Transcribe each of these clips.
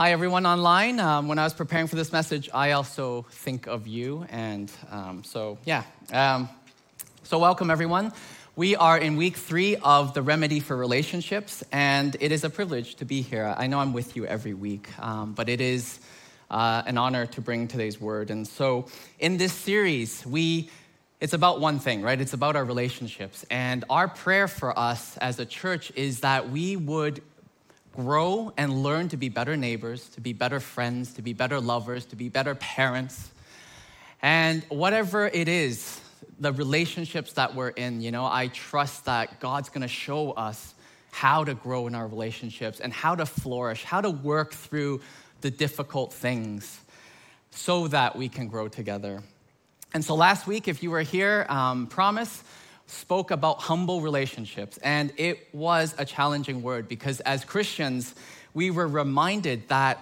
Hi, everyone online. Um, when I was preparing for this message, I also think of you. And um, so, yeah. Um, so, welcome, everyone. We are in week three of the Remedy for Relationships, and it is a privilege to be here. I know I'm with you every week, um, but it is uh, an honor to bring today's word. And so, in this series, we it's about one thing, right? It's about our relationships. And our prayer for us as a church is that we would grow and learn to be better neighbors, to be better friends, to be better lovers, to be better parents. And whatever it is, the relationships that we're in, you know, I trust that God's gonna show us how to grow in our relationships and how to flourish, how to work through the difficult things so that we can grow together. And so last week, if you were here, um, promise, spoke about humble relationships. And it was a challenging word because as Christians, we were reminded that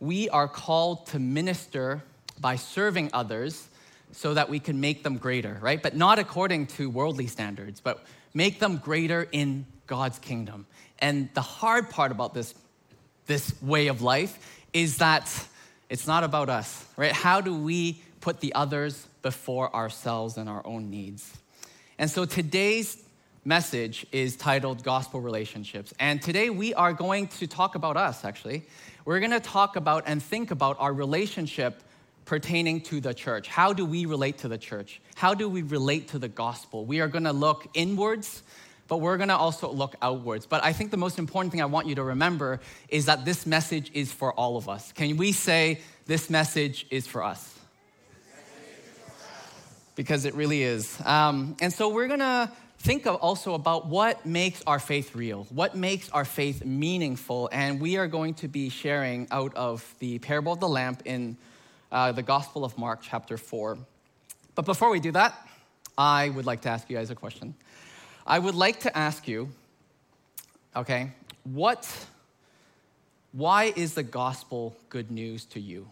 we are called to minister by serving others so that we can make them greater, right? But not according to worldly standards, but make them greater in God's kingdom. And the hard part about this, this way of life is that it's not about us, right? How do we put the others before ourselves and our own needs? And so today's message is titled Gospel Relationships. And today we are going to talk about us, actually. We're going to talk about and think about our relationship pertaining to the church. How do we relate to the church? How do we relate to the gospel? We are going to look inwards, but we're going to also look outwards. But I think the most important thing I want you to remember is that this message is for all of us. Can we say this message is for us? Because it really is. Um, and so we're gonna think of also about what makes our faith real, what makes our faith meaningful, and we are going to be sharing out of the parable of the lamp in uh, the Gospel of Mark, chapter 4. But before we do that, I would like to ask you guys a question. I would like to ask you, okay, what, why is the gospel good news to you?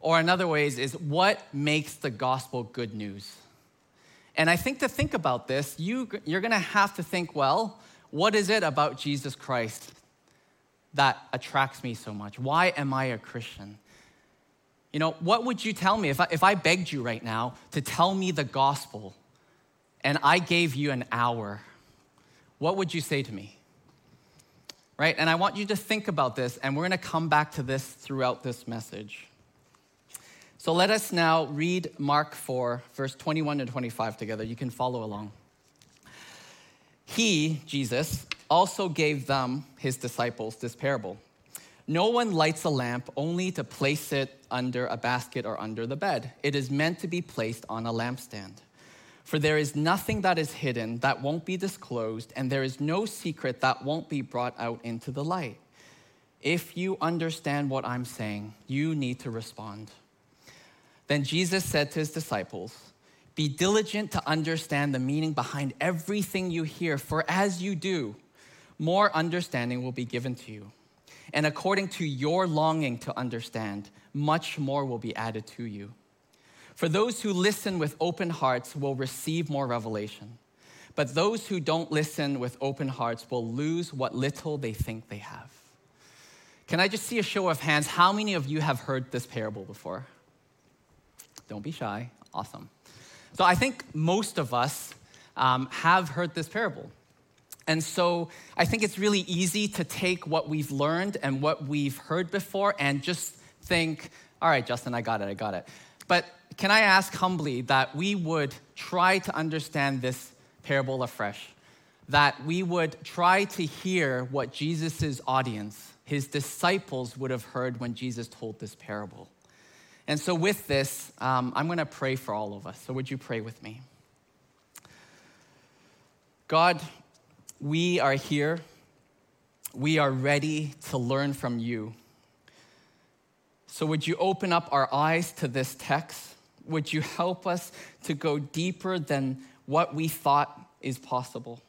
Or in other ways is what makes the gospel good news? And I think to think about this, you, you're gonna have to think, well, what is it about Jesus Christ that attracts me so much? Why am I a Christian? You know, what would you tell me if I, if I begged you right now to tell me the gospel and I gave you an hour? What would you say to me? Right? And I want you to think about this, and we're gonna come back to this throughout this message. So let us now read Mark 4, verse 21 to 25 together. You can follow along. He, Jesus, also gave them, his disciples, this parable. No one lights a lamp only to place it under a basket or under the bed. It is meant to be placed on a lampstand. For there is nothing that is hidden that won't be disclosed, and there is no secret that won't be brought out into the light. If you understand what I'm saying, you need to respond. Then Jesus said to his disciples, Be diligent to understand the meaning behind everything you hear, for as you do, more understanding will be given to you. And according to your longing to understand, much more will be added to you. For those who listen with open hearts will receive more revelation, but those who don't listen with open hearts will lose what little they think they have. Can I just see a show of hands? How many of you have heard this parable before? Don't be shy. Awesome. So I think most of us um, have heard this parable. And so I think it's really easy to take what we've learned and what we've heard before and just think, all right, Justin, I got it, I got it. But can I ask humbly that we would try to understand this parable afresh? That we would try to hear what Jesus' audience, his disciples, would have heard when Jesus told this parable. And so, with this, um, I'm going to pray for all of us. So, would you pray with me? God, we are here. We are ready to learn from you. So, would you open up our eyes to this text? Would you help us to go deeper than what we thought is possible?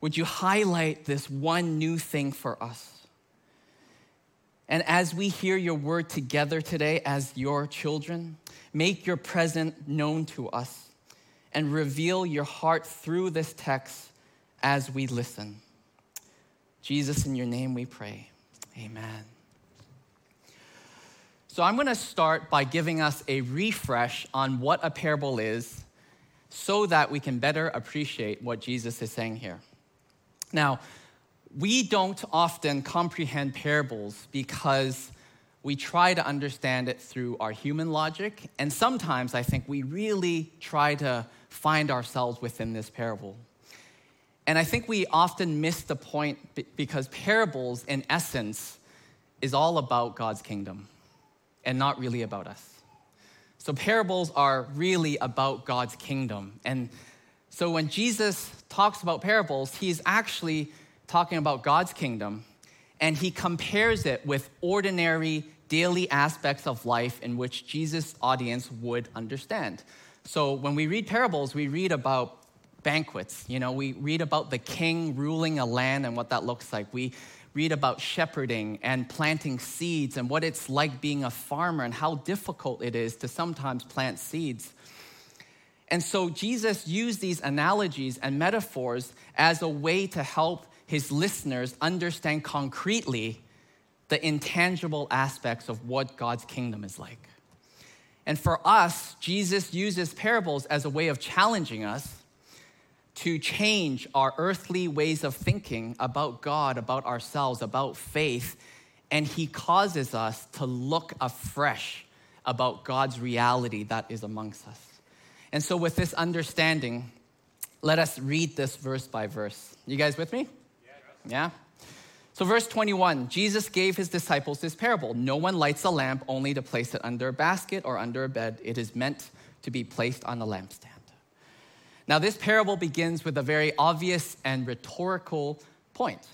Would you highlight this one new thing for us? And as we hear your word together today as your children, make your presence known to us and reveal your heart through this text as we listen. Jesus, in your name we pray. Amen. So I'm going to start by giving us a refresh on what a parable is so that we can better appreciate what Jesus is saying here. Now, we don't often comprehend parables because we try to understand it through our human logic, and sometimes I think we really try to find ourselves within this parable. And I think we often miss the point because parables, in essence, is all about God's kingdom and not really about us. So, parables are really about God's kingdom. And so, when Jesus talks about parables, he's actually talking about God's kingdom and he compares it with ordinary daily aspects of life in which Jesus' audience would understand. So, when we read parables, we read about banquets. You know, we read about the king ruling a land and what that looks like. We read about shepherding and planting seeds and what it's like being a farmer and how difficult it is to sometimes plant seeds. And so Jesus used these analogies and metaphors as a way to help his listeners understand concretely the intangible aspects of what God's kingdom is like. And for us, Jesus uses parables as a way of challenging us to change our earthly ways of thinking about God, about ourselves, about faith, and He causes us to look afresh about God's reality that is amongst us. And so, with this understanding, let us read this verse by verse. You guys with me? Yeah? So, verse 21 Jesus gave his disciples this parable No one lights a lamp only to place it under a basket or under a bed. It is meant to be placed on a lampstand. Now, this parable begins with a very obvious and rhetorical point.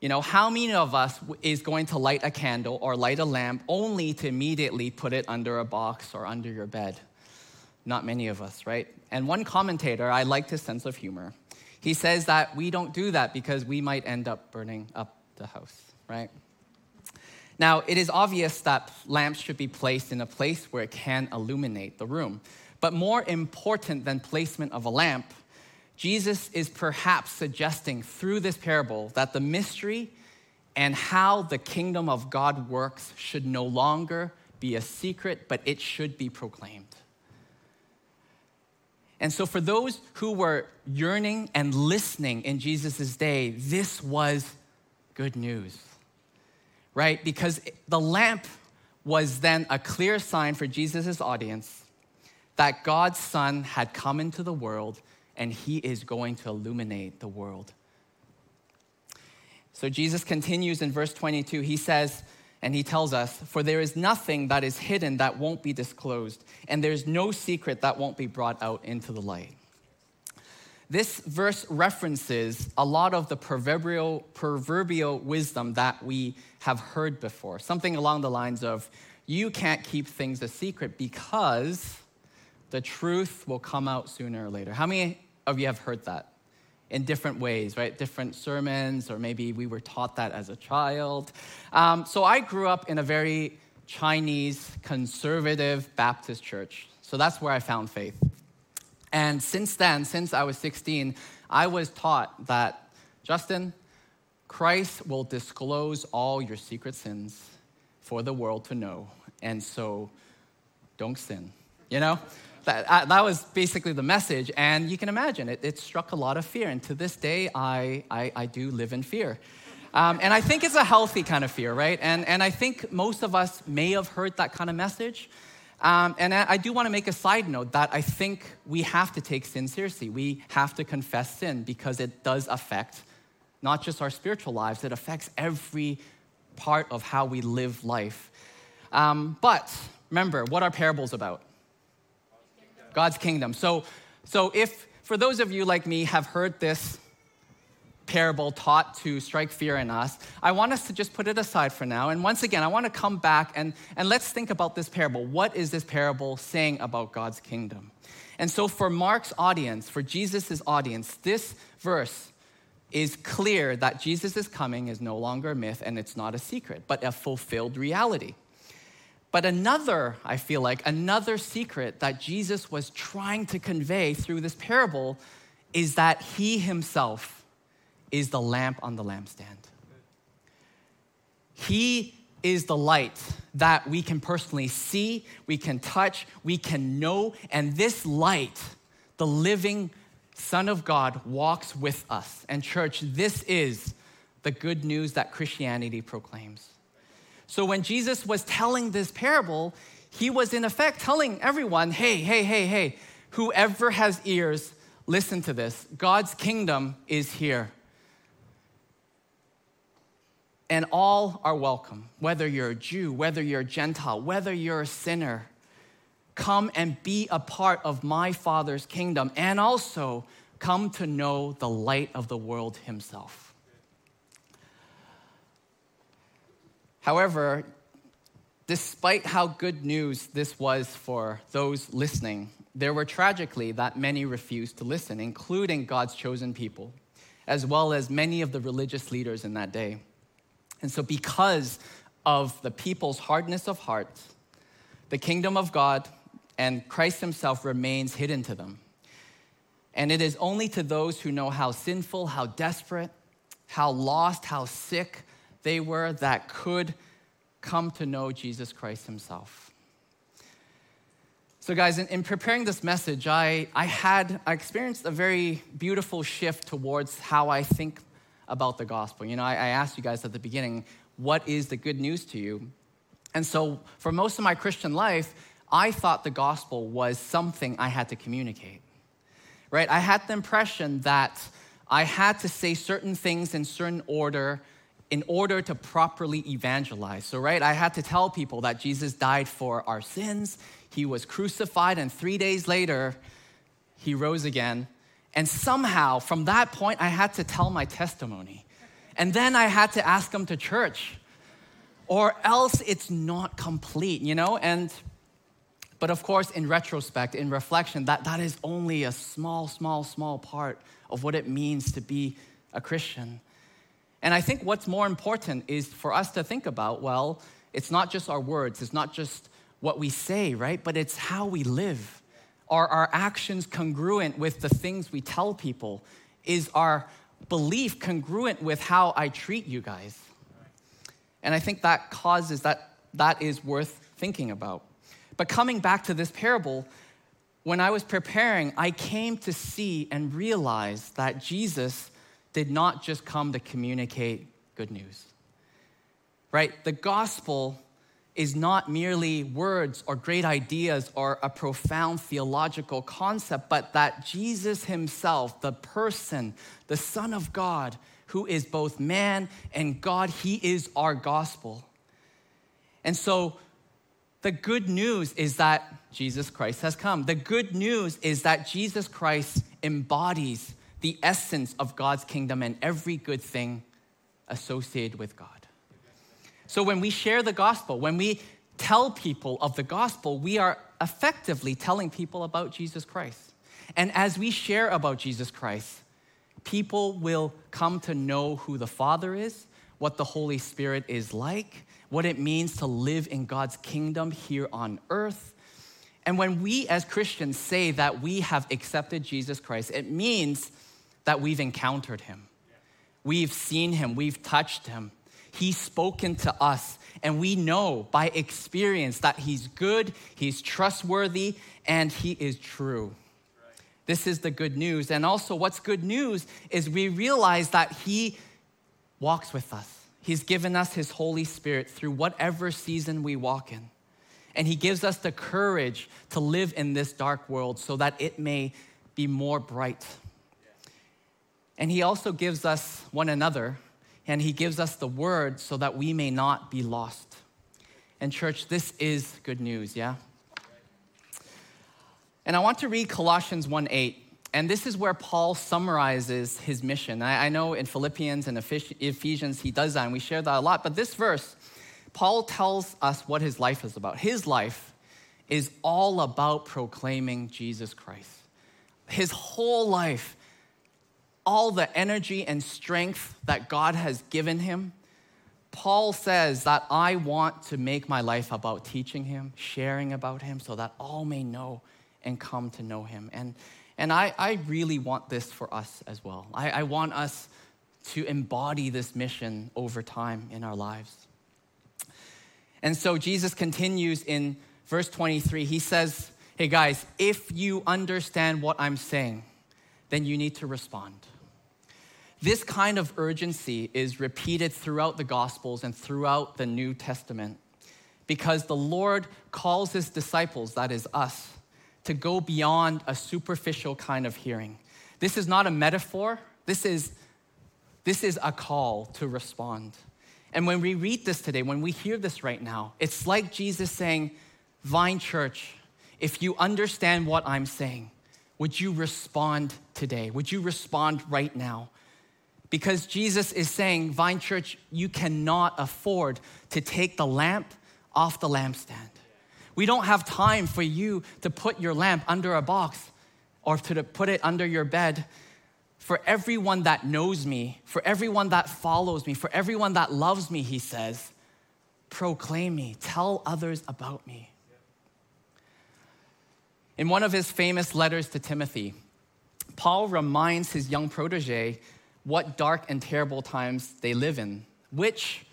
You know, how many of us is going to light a candle or light a lamp only to immediately put it under a box or under your bed? Not many of us, right? And one commentator, I liked his sense of humor. He says that we don't do that because we might end up burning up the house, right? Now, it is obvious that lamps should be placed in a place where it can illuminate the room. But more important than placement of a lamp, Jesus is perhaps suggesting through this parable that the mystery and how the kingdom of God works should no longer be a secret, but it should be proclaimed. And so, for those who were yearning and listening in Jesus' day, this was good news, right? Because the lamp was then a clear sign for Jesus' audience that God's Son had come into the world and he is going to illuminate the world. So Jesus continues in verse 22. He says, and he tells us, For there is nothing that is hidden that won't be disclosed, and there's no secret that won't be brought out into the light. This verse references a lot of the proverbial, proverbial wisdom that we have heard before. Something along the lines of, You can't keep things a secret because the truth will come out sooner or later. How many of you have heard that in different ways, right? Different sermons, or maybe we were taught that as a child. Um, so I grew up in a very Chinese conservative Baptist church. So that's where I found faith. And since then, since I was 16, I was taught that, Justin, Christ will disclose all your secret sins for the world to know. And so don't sin, you know? That, uh, that was basically the message. And you can imagine, it, it struck a lot of fear. And to this day, I, I, I do live in fear. Um, and I think it's a healthy kind of fear, right? And, and I think most of us may have heard that kind of message. Um, and I, do want to make a side note that I think we have to take sin seriously. We have to confess sin because it does affect not just our spiritual lives, it affects every part of how we live life. Um, but remember, what are parables about? God's kingdom. So, so if for those of you like me have heard this parable taught to strike fear in us, I want us to just put it aside for now. And once again, I want to come back and, and let's think about this parable. What is this parable saying about God's kingdom? And so, for Mark's audience, for Jesus' audience, this verse is clear that Jesus' coming is no longer a myth and it's not a secret, but a fulfilled reality. But another, I feel like, another secret that Jesus was trying to convey through this parable is that he himself is the lamp on the lampstand. He is the light that we can personally see, we can touch, we can know, and this light, the living Son of God, walks with us. And, church, this is the good news that Christianity proclaims. So, when Jesus was telling this parable, he was in effect telling everyone, hey, hey, hey, hey, whoever has ears, listen to this. God's kingdom is here. And all are welcome, whether you're a Jew, whether you're a Gentile, whether you're a sinner. Come and be a part of my Father's kingdom, and also come to know the light of the world himself. However, despite how good news this was for those listening, there were tragically that many refused to listen, including God's chosen people, as well as many of the religious leaders in that day. And so, because of the people's hardness of heart, the kingdom of God and Christ Himself remains hidden to them. And it is only to those who know how sinful, how desperate, how lost, how sick they were that could come to know Jesus Christ Himself. So, guys, in, in, preparing this message, I, I had I experienced a very beautiful shift towards how I think about the gospel. You know, I, I asked you guys at the beginning, what is the good news to you? And so, for most of my Christian life, I thought the gospel was something I had to communicate. Right? I had the impression that I had to say certain things in certain order in order to properly evangelize. So, right, I had to tell people that Jesus died for our sins, he was crucified, and three days later, he rose again. And somehow, from that point, I had to tell my testimony. And then I had to ask them to church, or else it's not complete, you know? And but of course, in retrospect, in reflection, that, that is only a small, small, small part of what it means to be a Christian. And I think what's more important is for us to think about well, it's not just our words, it's not just what we say, right? But it's how we live. Are our actions congruent with the things we tell people? Is our belief congruent with how I treat you guys? And I think that causes that that is worth thinking about. But coming back to this parable, when I was preparing, I came to see and realize that Jesus did not just come to communicate good news. Right? The gospel is not merely words or great ideas or a profound theological concept, but that Jesus himself, the person, the Son of God, who is both man and God, he is our gospel. And so the good news is that Jesus Christ has come. The good news is that Jesus Christ embodies the essence of God's kingdom and every good thing associated with God. So when we share the gospel, when we tell people of the gospel, we are effectively telling people about Jesus Christ. And as we share about Jesus Christ, people will come to know who the Father is, what the Holy Spirit is like, what it means to live in God's kingdom here on earth. And when we as Christians say that we have accepted Jesus Christ, it means that we've encountered him. We've seen him, we've touched him. He's spoken to us, and we know by experience that he's good, he's trustworthy, and he is true. This is the good news. And also, what's good news is we realize that he walks with us. He's given us his Holy Spirit through whatever season we walk in. And he gives us the courage to live in this dark world so that it may be more bright and he also gives us one another, and he gives us the word so that we may not be lost. And, church, this is good news, yeah? And I want to read Colossians 1 8. And this is where Paul summarizes his mission. I, know in Philippians and Ephesians he does that, and we share that a lot. But this verse, Paul tells us what his life is about. His life is all about proclaiming Jesus Christ. His whole life all the energy and strength that God has given him, Paul says that I want to make my life about teaching him, sharing about him, so that all may know and come to know him. And, and I, I really want this for us as well. I, I want us to embody this mission over time in our lives. And so Jesus continues in verse 23. He says, Hey guys, if you understand what I'm saying, then you need to respond. This kind of urgency is repeated throughout the Gospels and throughout the New Testament because the Lord calls his disciples, that is us, to go beyond a superficial kind of hearing. This is not a metaphor, this is, this is a call to respond. And when we read this today, when we hear this right now, it's like Jesus saying, Vine Church, if you understand what I'm saying, would you respond today? Would you respond right now? Because Jesus is saying, Vine Church, you cannot afford to take the lamp off the lampstand. We don't have time for you to put your lamp under a box or to put it under your bed. For everyone that knows me, for everyone that follows me, for everyone that loves me, he says, proclaim me, tell others about me. In one of his famous letters to Timothy, Paul reminds his young protege what dark and terrible times they live in, which,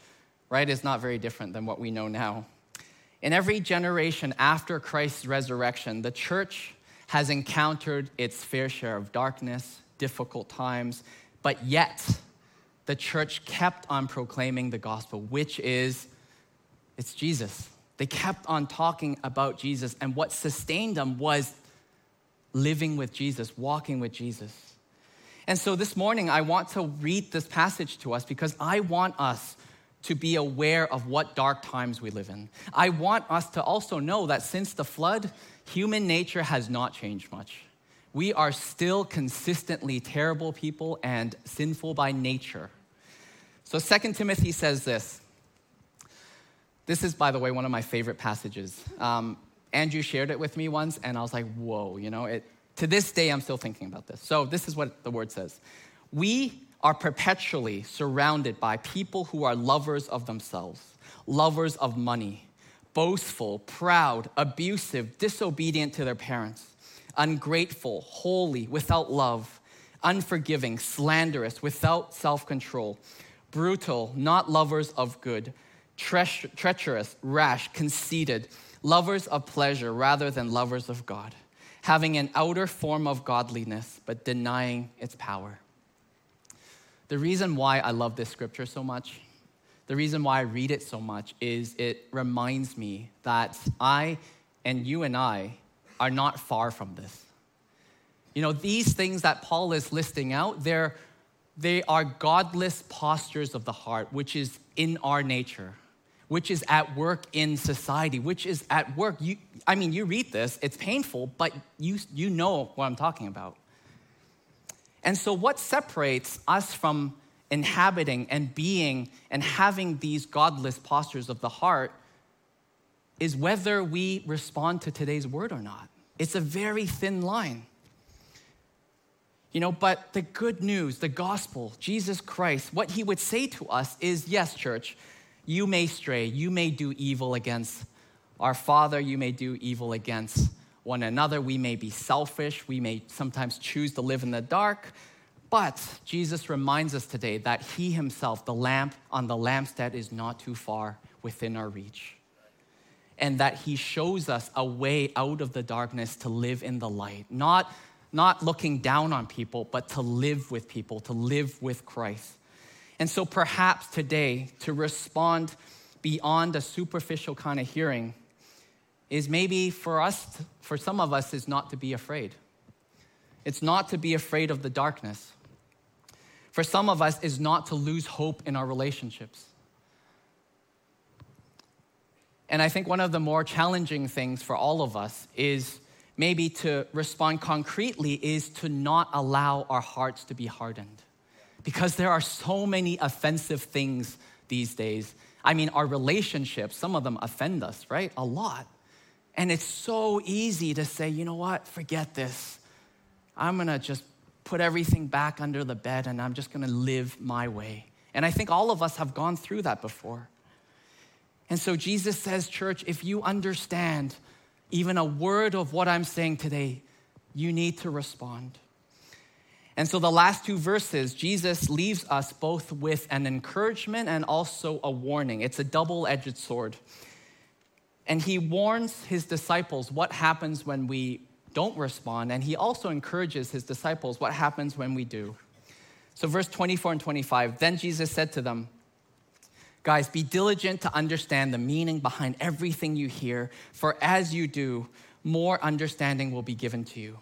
right, is not very different than what we know now. In every generation after Christ's resurrection, the church has encountered its fair share of darkness, difficult times, but yet the church kept on proclaiming the gospel, which is it's Jesus. They kept on talking about Jesus, and what sustained them was living with Jesus, walking with Jesus. And so this morning, I want to read this passage to us because I want us to be aware of what dark times we live in. I want us to also know that since the flood, human nature has not changed much. We are still consistently terrible people and sinful by nature. So 2 Timothy says this. This is, by the way, one of my favorite passages. Um, Andrew shared it with me once, and I was like, whoa, you know, it, to this day, I'm still thinking about this. So, this is what the word says We are perpetually surrounded by people who are lovers of themselves, lovers of money, boastful, proud, abusive, disobedient to their parents, ungrateful, holy, without love, unforgiving, slanderous, without self control, brutal, not lovers of good, tre- treacherous, rash, conceited, lovers of pleasure rather than lovers of God having an outer form of godliness, but denying its power. The reason why I love this scripture so much, the reason why I read it so much, is it reminds me that I and you and I are not far from this. You know, these things that Paul is listing out, they're, they are godless postures of the heart, which is in our nature which is at work in society, which is at work. You, I mean, you read this, it's painful, but you, you know what I'm talking about. And so, what separates us from inhabiting and being and having these godless postures of the heart is whether we respond to today's word or not. It's a very thin line. You know, but the good news, the gospel, Jesus Christ, what he would say to us is yes, church, you may stray, you may do evil against our Father, you may do evil against one another, we may be selfish, we may sometimes choose to live in the dark. But Jesus reminds us today that He Himself, the lamp on the lampstand, is not too far within our reach. And that He shows us a way out of the darkness to live in the light. Not, not looking down on people, but to live with people, to live with Christ. And so perhaps today, to respond beyond a superficial kind of hearing is maybe for us, for some of us, is not to be afraid. It's not to be afraid of the darkness. For some of us, is not to lose hope in our relationships. And I think one of the more challenging things for all of us is maybe to respond concretely is to not allow our hearts to be hardened because there are so many offensive things these days. I mean, our relationships, some of them offend us, right? A lot. And it's so easy to say, you know what, forget this. I'm gonna just put everything back under the bed and I'm just gonna live my way. And I think all of us have gone through that before. And so Jesus says, church, if you understand even a word of what I'm saying today, you need to respond. And so the last two verses, Jesus leaves us both with an encouragement and also a warning. It's a double edged sword. And he warns his disciples what happens when we don't respond. And he also encourages his disciples what happens when we do. So, verse 24 and 25 then Jesus said to them, Guys, be diligent to understand the meaning behind everything you hear, for as you do, more understanding will be given to you.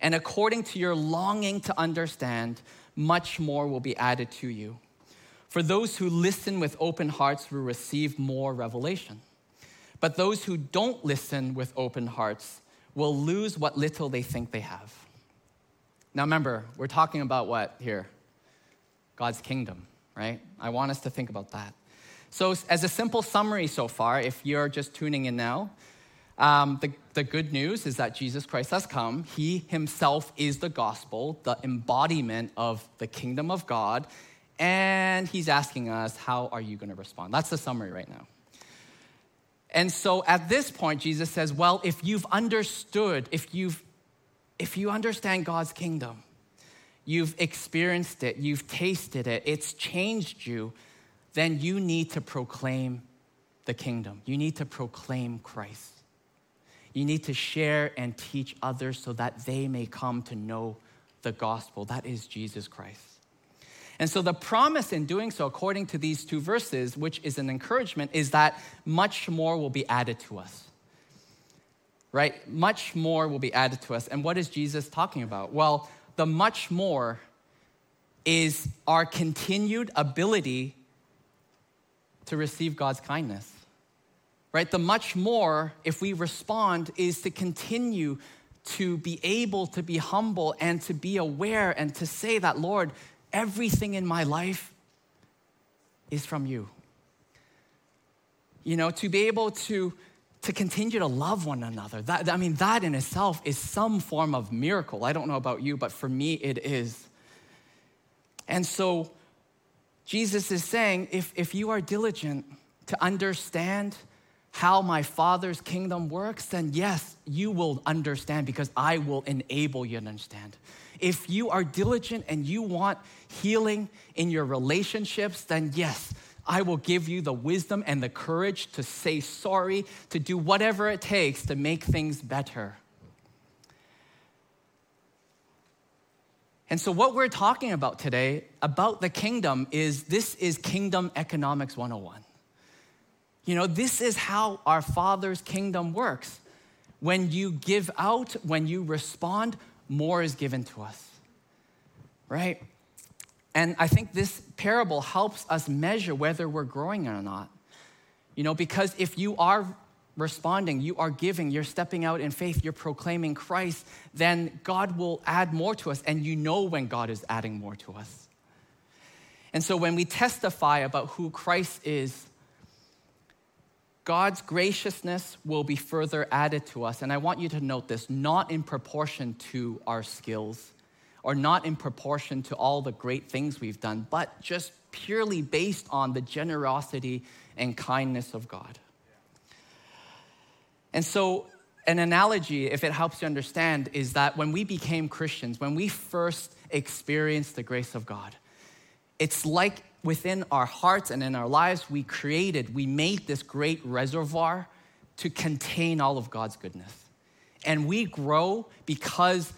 And according to your longing to understand, much more will be added to you. For those who listen with open hearts will receive more revelation. But those who don't listen with open hearts will lose what little they think they have. Now, remember, we're talking about what here? God's kingdom, right? I want us to think about that. So, as a simple summary so far, if you're just tuning in now, um, the, the good news is that Jesus Christ has come. He himself is the gospel, the embodiment of the kingdom of God. And he's asking us, how are you going to respond? That's the summary right now. And so at this point, Jesus says, well, if you've understood, if you've if you understand God's kingdom, you've experienced it, you've tasted it, it's changed you, then you need to proclaim the kingdom. You need to proclaim Christ. You need to share and teach others so that they may come to know the gospel. That is Jesus Christ. And so, the promise in doing so, according to these two verses, which is an encouragement, is that much more will be added to us. Right? Much more will be added to us. And what is Jesus talking about? Well, the much more is our continued ability to receive God's kindness. Right? The much more, if we respond, is to continue to be able to be humble and to be aware and to say that, Lord, everything in my life is from you. You know, to be able to, to continue to love one another. That, I mean, that in itself is some form of miracle. I don't know about you, but for me, it is. And so, Jesus is saying if, if you are diligent to understand how my Father's kingdom works, then yes, you will understand because I will enable you to understand. If you are diligent and you want healing in your relationships, then yes, I will give you the wisdom and the courage to say sorry, to do whatever it takes to make things better. And so, what we're talking about today about the kingdom is this is Kingdom Economics 101. You know, this is how our Father's kingdom works. When you give out, when you respond, more is given to us, right? And I think this parable helps us measure whether we're growing or not. You know, because if you are responding, you are giving, you're stepping out in faith, you're proclaiming Christ, then God will add more to us, and you know when God is adding more to us. And so when we testify about who Christ is, God's graciousness will be further added to us. And I want you to note this not in proportion to our skills or not in proportion to all the great things we've done, but just purely based on the generosity and kindness of God. And so, an analogy, if it helps you understand, is that when we became Christians, when we first experienced the grace of God, it's like within our hearts and in our lives, we created, we made this great reservoir to contain all of God's goodness. And we grow because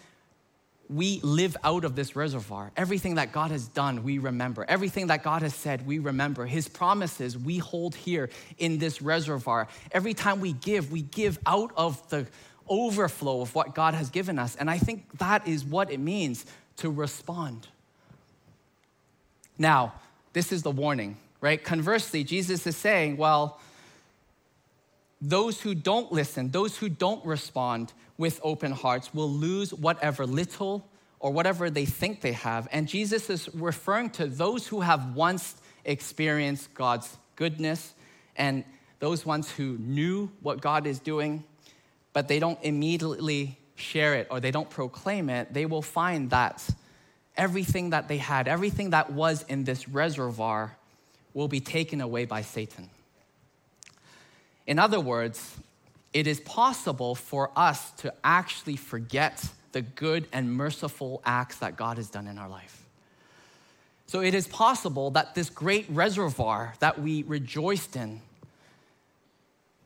we live out of this reservoir. Everything that God has done, we remember. Everything that God has said, we remember. His promises, we hold here in this reservoir. Every time we give, we give out of the overflow of what God has given us. And I think that is what it means to respond. Now, this is the warning, right? Conversely, Jesus is saying, well, those who don't listen, those who don't respond with open hearts will lose whatever little or whatever they think they have. And Jesus is referring to those who have once experienced God's goodness and those ones who knew what God is doing, but they don't immediately share it or they don't proclaim it, they will find that everything that they had, everything that was in this reservoir, will be taken away by Satan. In other words, it is possible for us to actually forget the good and merciful acts that God has done in our life. So it is possible that this great reservoir that we rejoiced in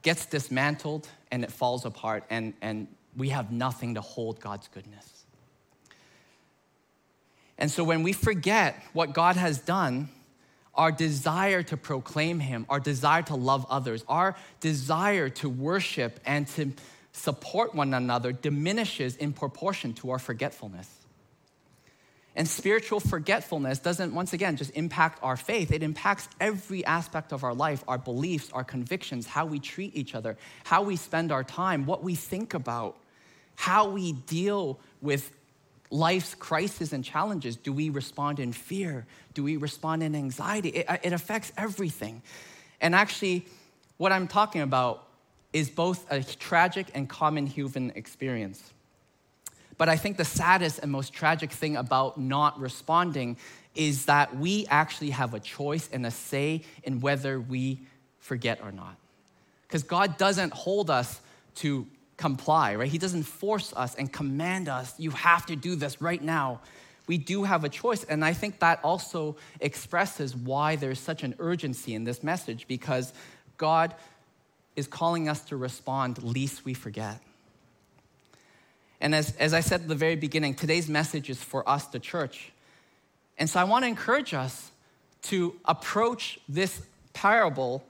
gets dismantled and it falls apart, and, and we have nothing to hold God's goodness. And so when we forget what God has done, our desire to proclaim Him, our desire to love others, our desire to worship and to support one another diminishes in proportion to our forgetfulness. And spiritual forgetfulness doesn't, once again, just impact our faith. It impacts every aspect of our life our beliefs, our convictions, how we treat each other, how we spend our time, what we think about, how we deal with life's crises and challenges. Do we respond in fear? Do we respond in anxiety? It, uh, it affects everything. And actually, what I'm talking about is both a tragic and common human experience. But I think the saddest and most tragic thing about not responding is that we actually have a choice and a say in whether we forget or not. Because God doesn't hold us to comply, right? He doesn't force us and command us, you have to do this right now. We do have a choice. And I think that also expresses why there's such an urgency in this message because God is calling us to respond, least we forget. And as, as I said at the very beginning, today's message is for us, the church. And so I want to encourage us to approach this parable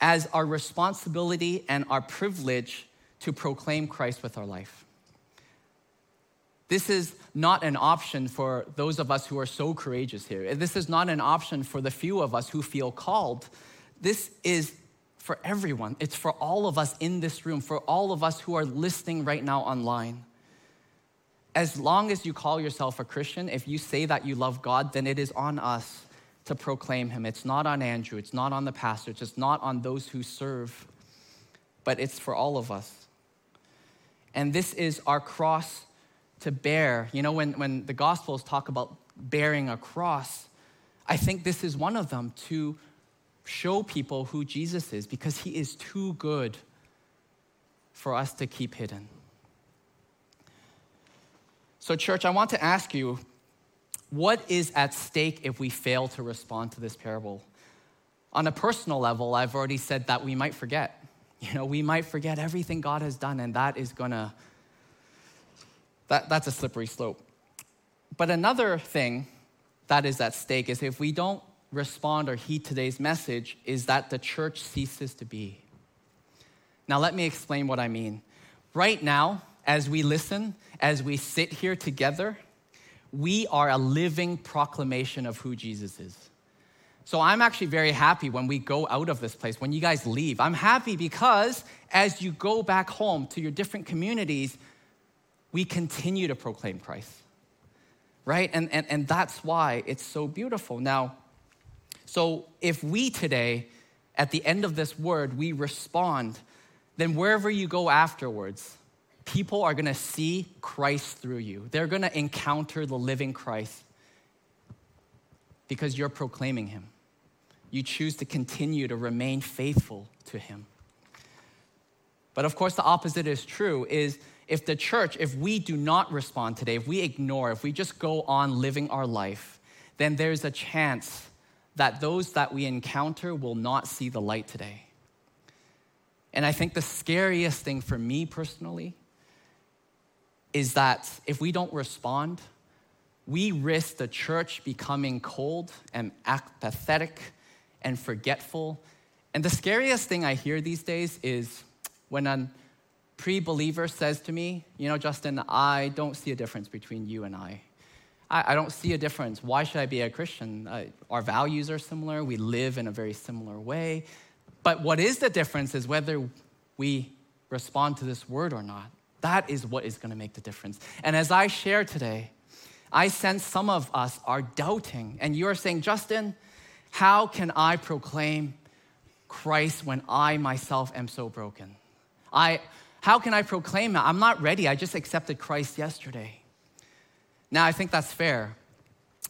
as our responsibility and our privilege to proclaim Christ with our life. This is not an option for those of us who are so courageous here. This is not an option for the few of us who feel called. This is for everyone. It's for all of us in this room, for all of us who are listening right now online as long as you call yourself a Christian, if you say that you love God, then it is on us to proclaim Him. It's not on Andrew, it's not on the pastor, it's not on those who serve, but it's for all of us. And this is our cross to bear. You know, when, when the Gospels talk about bearing a cross, I think this is one of them to show people who Jesus is because He is too good for us to keep hidden. So, church, I want to ask you what is at stake if we fail to respond to this parable? On a personal level, I've already said that we might forget. You know, we might forget everything God has done, and that is gonna, that, that's a slippery slope. But another thing that is at stake is if we don't respond or heed today's message, is that the church ceases to be. Now, let me explain what I mean. Right now, as we listen, as we sit here together, we are a living proclamation of who Jesus is. So I'm actually very happy when we go out of this place, when you guys leave. I'm happy because as you go back home to your different communities, we continue to proclaim Christ, right? And, and, and that's why it's so beautiful. Now, so if we today, at the end of this word, we respond, then wherever you go afterwards, people are to see Christ through you. They're to encounter the living Christ because you're proclaiming him. You choose to continue to remain faithful to him. But of course, the opposite is true is if the church, if we do not respond today, if we ignore, if we just go on living our life, then there's a chance that those that we encounter will not see the light today. And I think the scariest thing for me personally is that if we don't respond, we risk the church becoming cold and apathetic and forgetful. And the scariest thing I hear these days is when a pre believer says to me, You know, Justin, I don't see a difference between you and I. I, I don't see a difference. Why should I be a Christian? Uh, our values are similar, we live in a very similar way. But what is the difference is whether we respond to this word or not. That is what is going to make the difference. And as I share today, I sense some of us are doubting, and you are saying, Justin, how can I proclaim Christ when I myself am so broken? I, how can I proclaim it? I'm not ready. I just accepted Christ yesterday. Now, I think that's fair.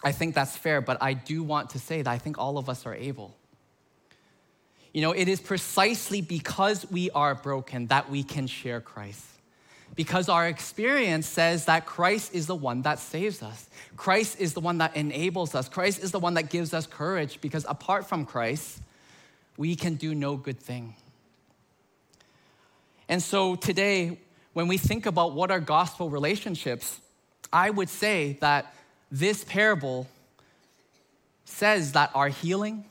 I think that's fair, but I do want to say that I think all of us are able. You know, it is precisely because we are broken that we can share Christ because our experience says that Christ is the one that saves us. Christ is the one that enables us. Christ is the one that gives us courage because apart from Christ, we can do no good thing. And so today, when we think about what are gospel relationships, I would say that this parable says that our healing,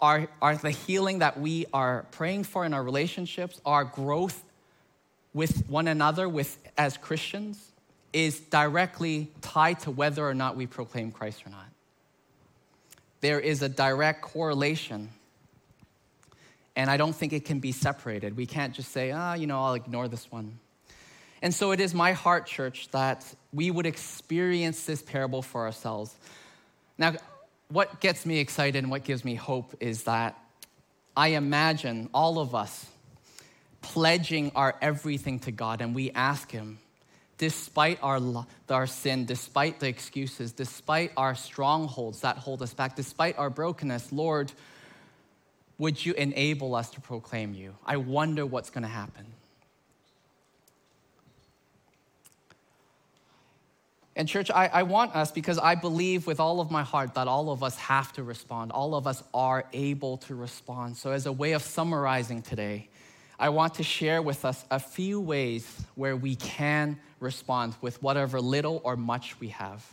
our, our, the healing that we are praying for in our relationships, our growth with one another with, as Christians, is directly tied to whether or not we proclaim Christ or not. There is a direct correlation and I don't think it can be separated. We can't just say, ah, oh, you know, I'll ignore this one. And so it is my heart, church, that we would experience this parable for ourselves. Now, what gets me excited and what gives me hope is that I imagine all of us pledging our everything to God and we ask Him, despite our, our sin, despite the excuses, despite our strongholds that hold us back, despite our brokenness, Lord, would you enable us to proclaim you? I wonder what's going to happen. And, church, I, I, want us, because I believe with all of my heart that all of us have to respond. All of us are able to respond. So, as a way of summarizing today, I want to share with us a few ways where we can respond with whatever little or much we have.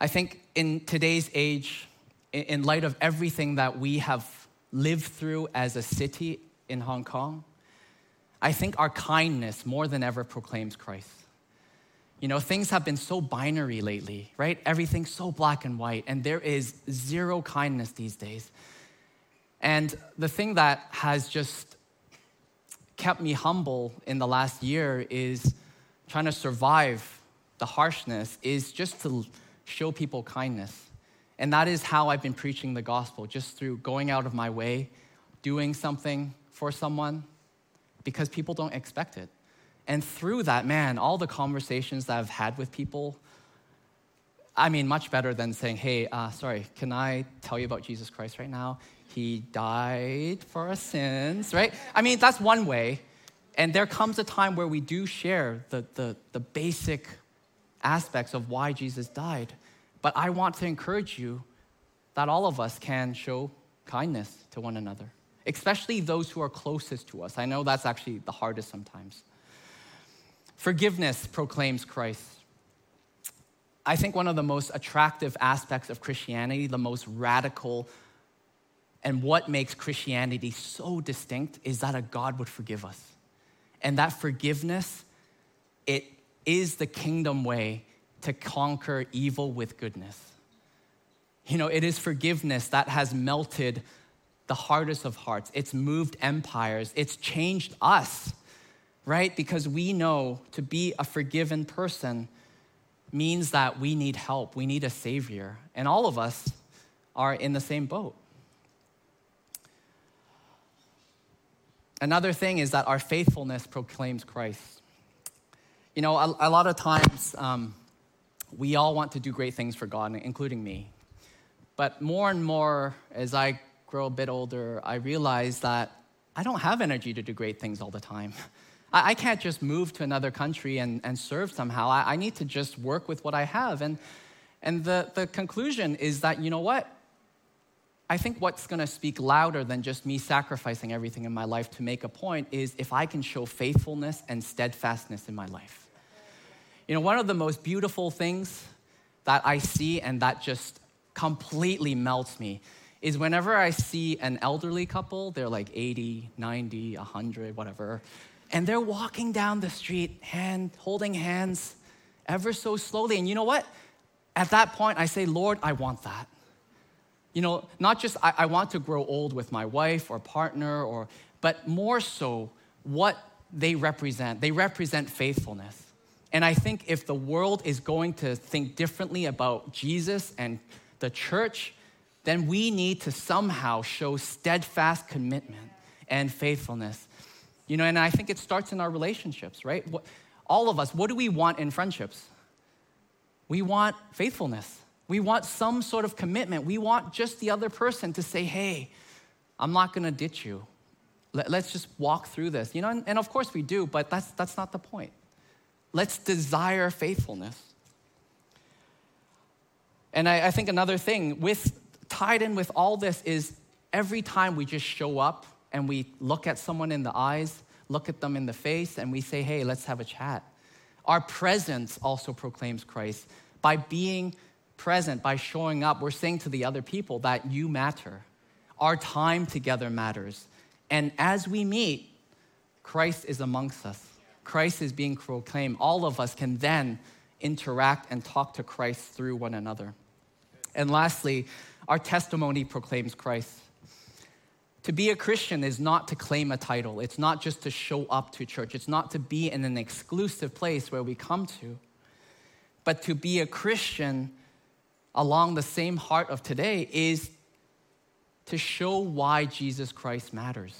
I think in today's age, in light of everything that we have lived through as a city in Hong Kong, I think our kindness more than ever proclaims Christ. You know, things have been so binary lately, right? Everything's so black and white, and there is zero kindness these days. And the thing that has just kept me humble in the last year is trying to survive the harshness, is just to show people kindness. And that is how I've been preaching the gospel, just through going out of my way, doing something for someone because people don't expect it. And through that, man, all the conversations that I've had with people, I mean, much better than saying, hey, uh, sorry, can I tell you about Jesus Christ right now? He died for our sins, right? I mean, that's one way. And there comes a time where we do share the, the, the basic aspects of why Jesus died. But I want to encourage you that all of us can show kindness to one another, especially those who are closest to us. I know that's actually the hardest sometimes. Forgiveness proclaims Christ. I think one of the most attractive aspects of Christianity, the most radical, and what makes Christianity so distinct is that a God would forgive us. And that forgiveness, it is the kingdom way to conquer evil with goodness. You know, it is forgiveness that has melted the hardest of hearts. It's moved empires. It's changed us, right? Because we know to be a forgiven person means that we need help, we need a savior. And all of us are in the same boat. Another thing is that our faithfulness proclaims Christ. You know, a, a lot of times um, we all want to do great things for God, including me. But more and more, as I grow a bit older, I realize that I don't have energy to do great things all the time. I, I can't just move to another country and, and serve somehow. I, I need to just work with what I have. And, and the, the conclusion is that, you know what? I think what's going to speak louder than just me sacrificing everything in my life to make a point is if I can show faithfulness and steadfastness in my life. You know, one of the most beautiful things that I see and that just completely melts me is whenever I see an elderly couple, they're like 80, 90, 100, whatever, and they're walking down the street, hand holding hands ever so slowly. And you know what? At that point, I say, Lord, I want that. You know, not just I, I want to grow old with my wife or partner, or, but more so what they represent. They represent faithfulness. And I think if the world is going to think differently about Jesus and the church, then we need to somehow show steadfast commitment and faithfulness. You know, and I think it starts in our relationships, right? All of us, what do we want in friendships? We want faithfulness. We want some sort of commitment. We want just the other person to say, hey, I'm not gonna ditch you. Let's just walk through this. You know, and of course we do, but that's, that's not the point. Let's desire faithfulness. And I, I think another thing with tied in with all this is every time we just show up and we look at someone in the eyes, look at them in the face, and we say, hey, let's have a chat. Our presence also proclaims Christ. By being present, by showing up, we're saying to the other people that you matter. Our time together matters. And as we meet, Christ is amongst us. Christ is being proclaimed. All of us can then interact and talk to Christ through one another. And lastly, our testimony proclaims Christ. To be a Christian is not to claim a title. It's not just to show up to church. It's not to be in an exclusive place where we come to. But to be a Christian along the same heart of today is to show why Jesus Christ matters.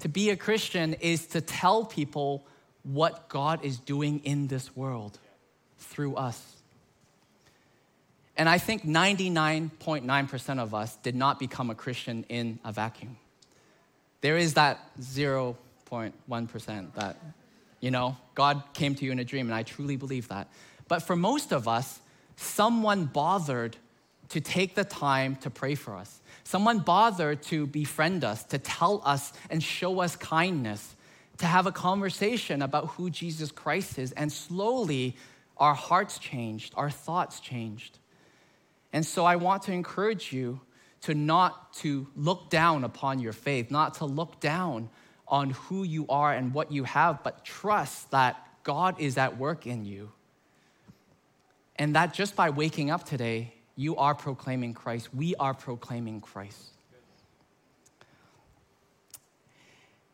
To be a Christian is to tell people what God is doing in this world through us. And I think 99.9% of us did not become a Christian in a vacuum. There is that 0.1% that, you know, God came to you in a dream, and I truly believe that. But for most of us, someone bothered to take the time to pray for us. Someone bothered to befriend us, to tell us and show us kindness, to have a conversation about who Jesus Christ is. And slowly, our hearts changed, our thoughts changed. And so I want to encourage you to not to look down upon your faith, not to look down on who you are and what you have, but trust that God is at work in you. And that just by waking up today, you are proclaiming Christ. We are proclaiming Christ.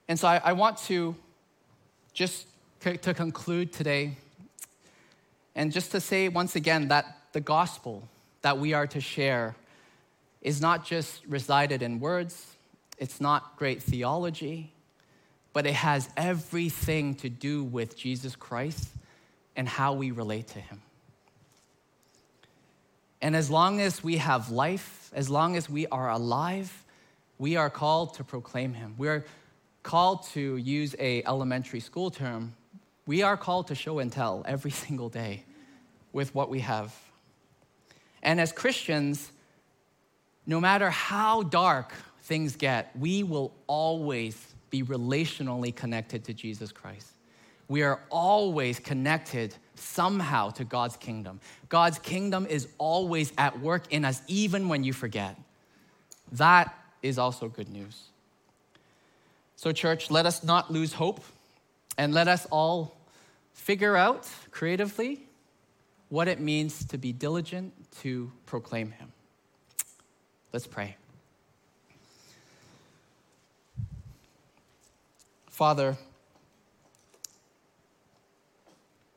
And so I, I want to just c- to conclude today and just to say once again that the gospel that we are to share is not just resided in words, it's not great theology, but it has everything to do with Jesus Christ and how we relate to him. And as long as we have life, as long as we are alive, we are called to proclaim him. We are called to use a elementary school term. We are called to show and tell every single day with what we have. And as Christians, no matter how dark things get, we will always be relationally connected to Jesus Christ. We are always connected somehow to God's kingdom. God's kingdom is always at work in us, even when you forget. That is also good news. So, church, let us not lose hope and let us all figure out creatively what it means to be diligent to proclaim Him. Let's pray. Father,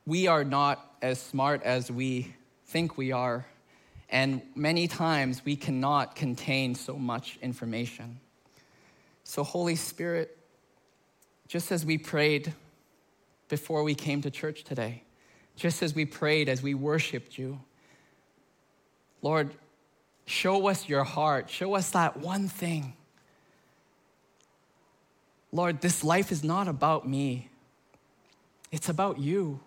we are not as smart as we think we are, and many times we cannot contain so much information. So, Holy Spirit, just as we prayed before we came to church today, just as we prayed, as we worshiped you, Lord, show us your heart. Show us that one thing. Lord, this life is not about me, it's about you.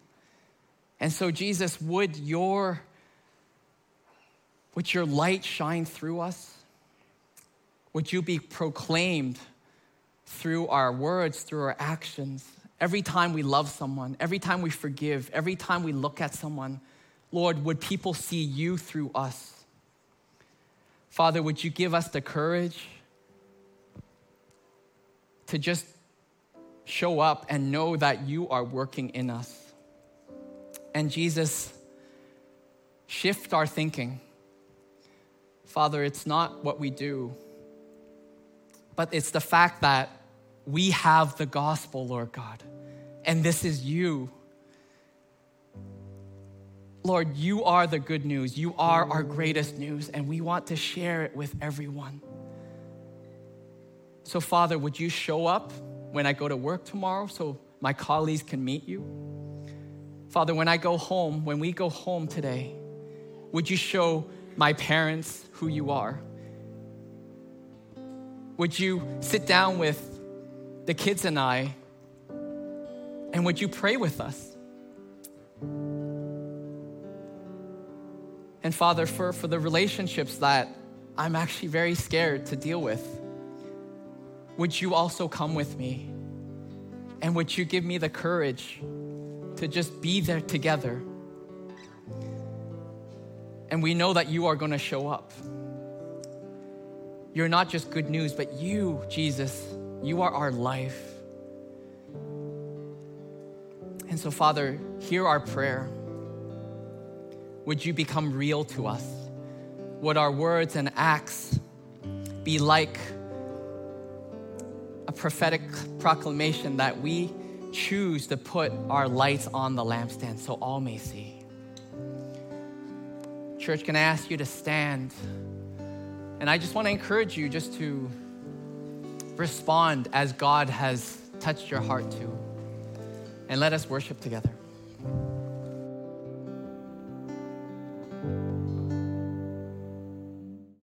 And so, Jesus, would your, would your light shine through us? Would you be proclaimed through our words, through our actions? Every time we love someone, every time we forgive, every time we look at someone, Lord, would people see you through us? Father, would you give us the courage to just show up and know that you are working in us? And Jesus, shift our thinking. Father, it's not what we do, but it's the fact that we have the gospel, Lord God, and this is you. Lord, you are the good news. You are our greatest news, and we want to share it with everyone. So, Father, would you show up when I go to work tomorrow so my colleagues can meet you? Father, when I go home, when we go home today, would you show my parents who you are? Would you sit down with the kids and I, and would you pray with us? And Father, for, for the relationships that I'm actually very scared to deal with. Would you also come with me? And would you give me the courage to just be there together? And we know that you are going to show up. You're not just good news, but you, Jesus, you are our life. And so, Father, hear our prayer. Would you become real to us? Would our words and acts be like a prophetic proclamation that we choose to put our lights on the lampstand so all may see? Church, can I ask you to stand? And I just want to encourage you just to respond as God has touched your heart to. And let us worship together.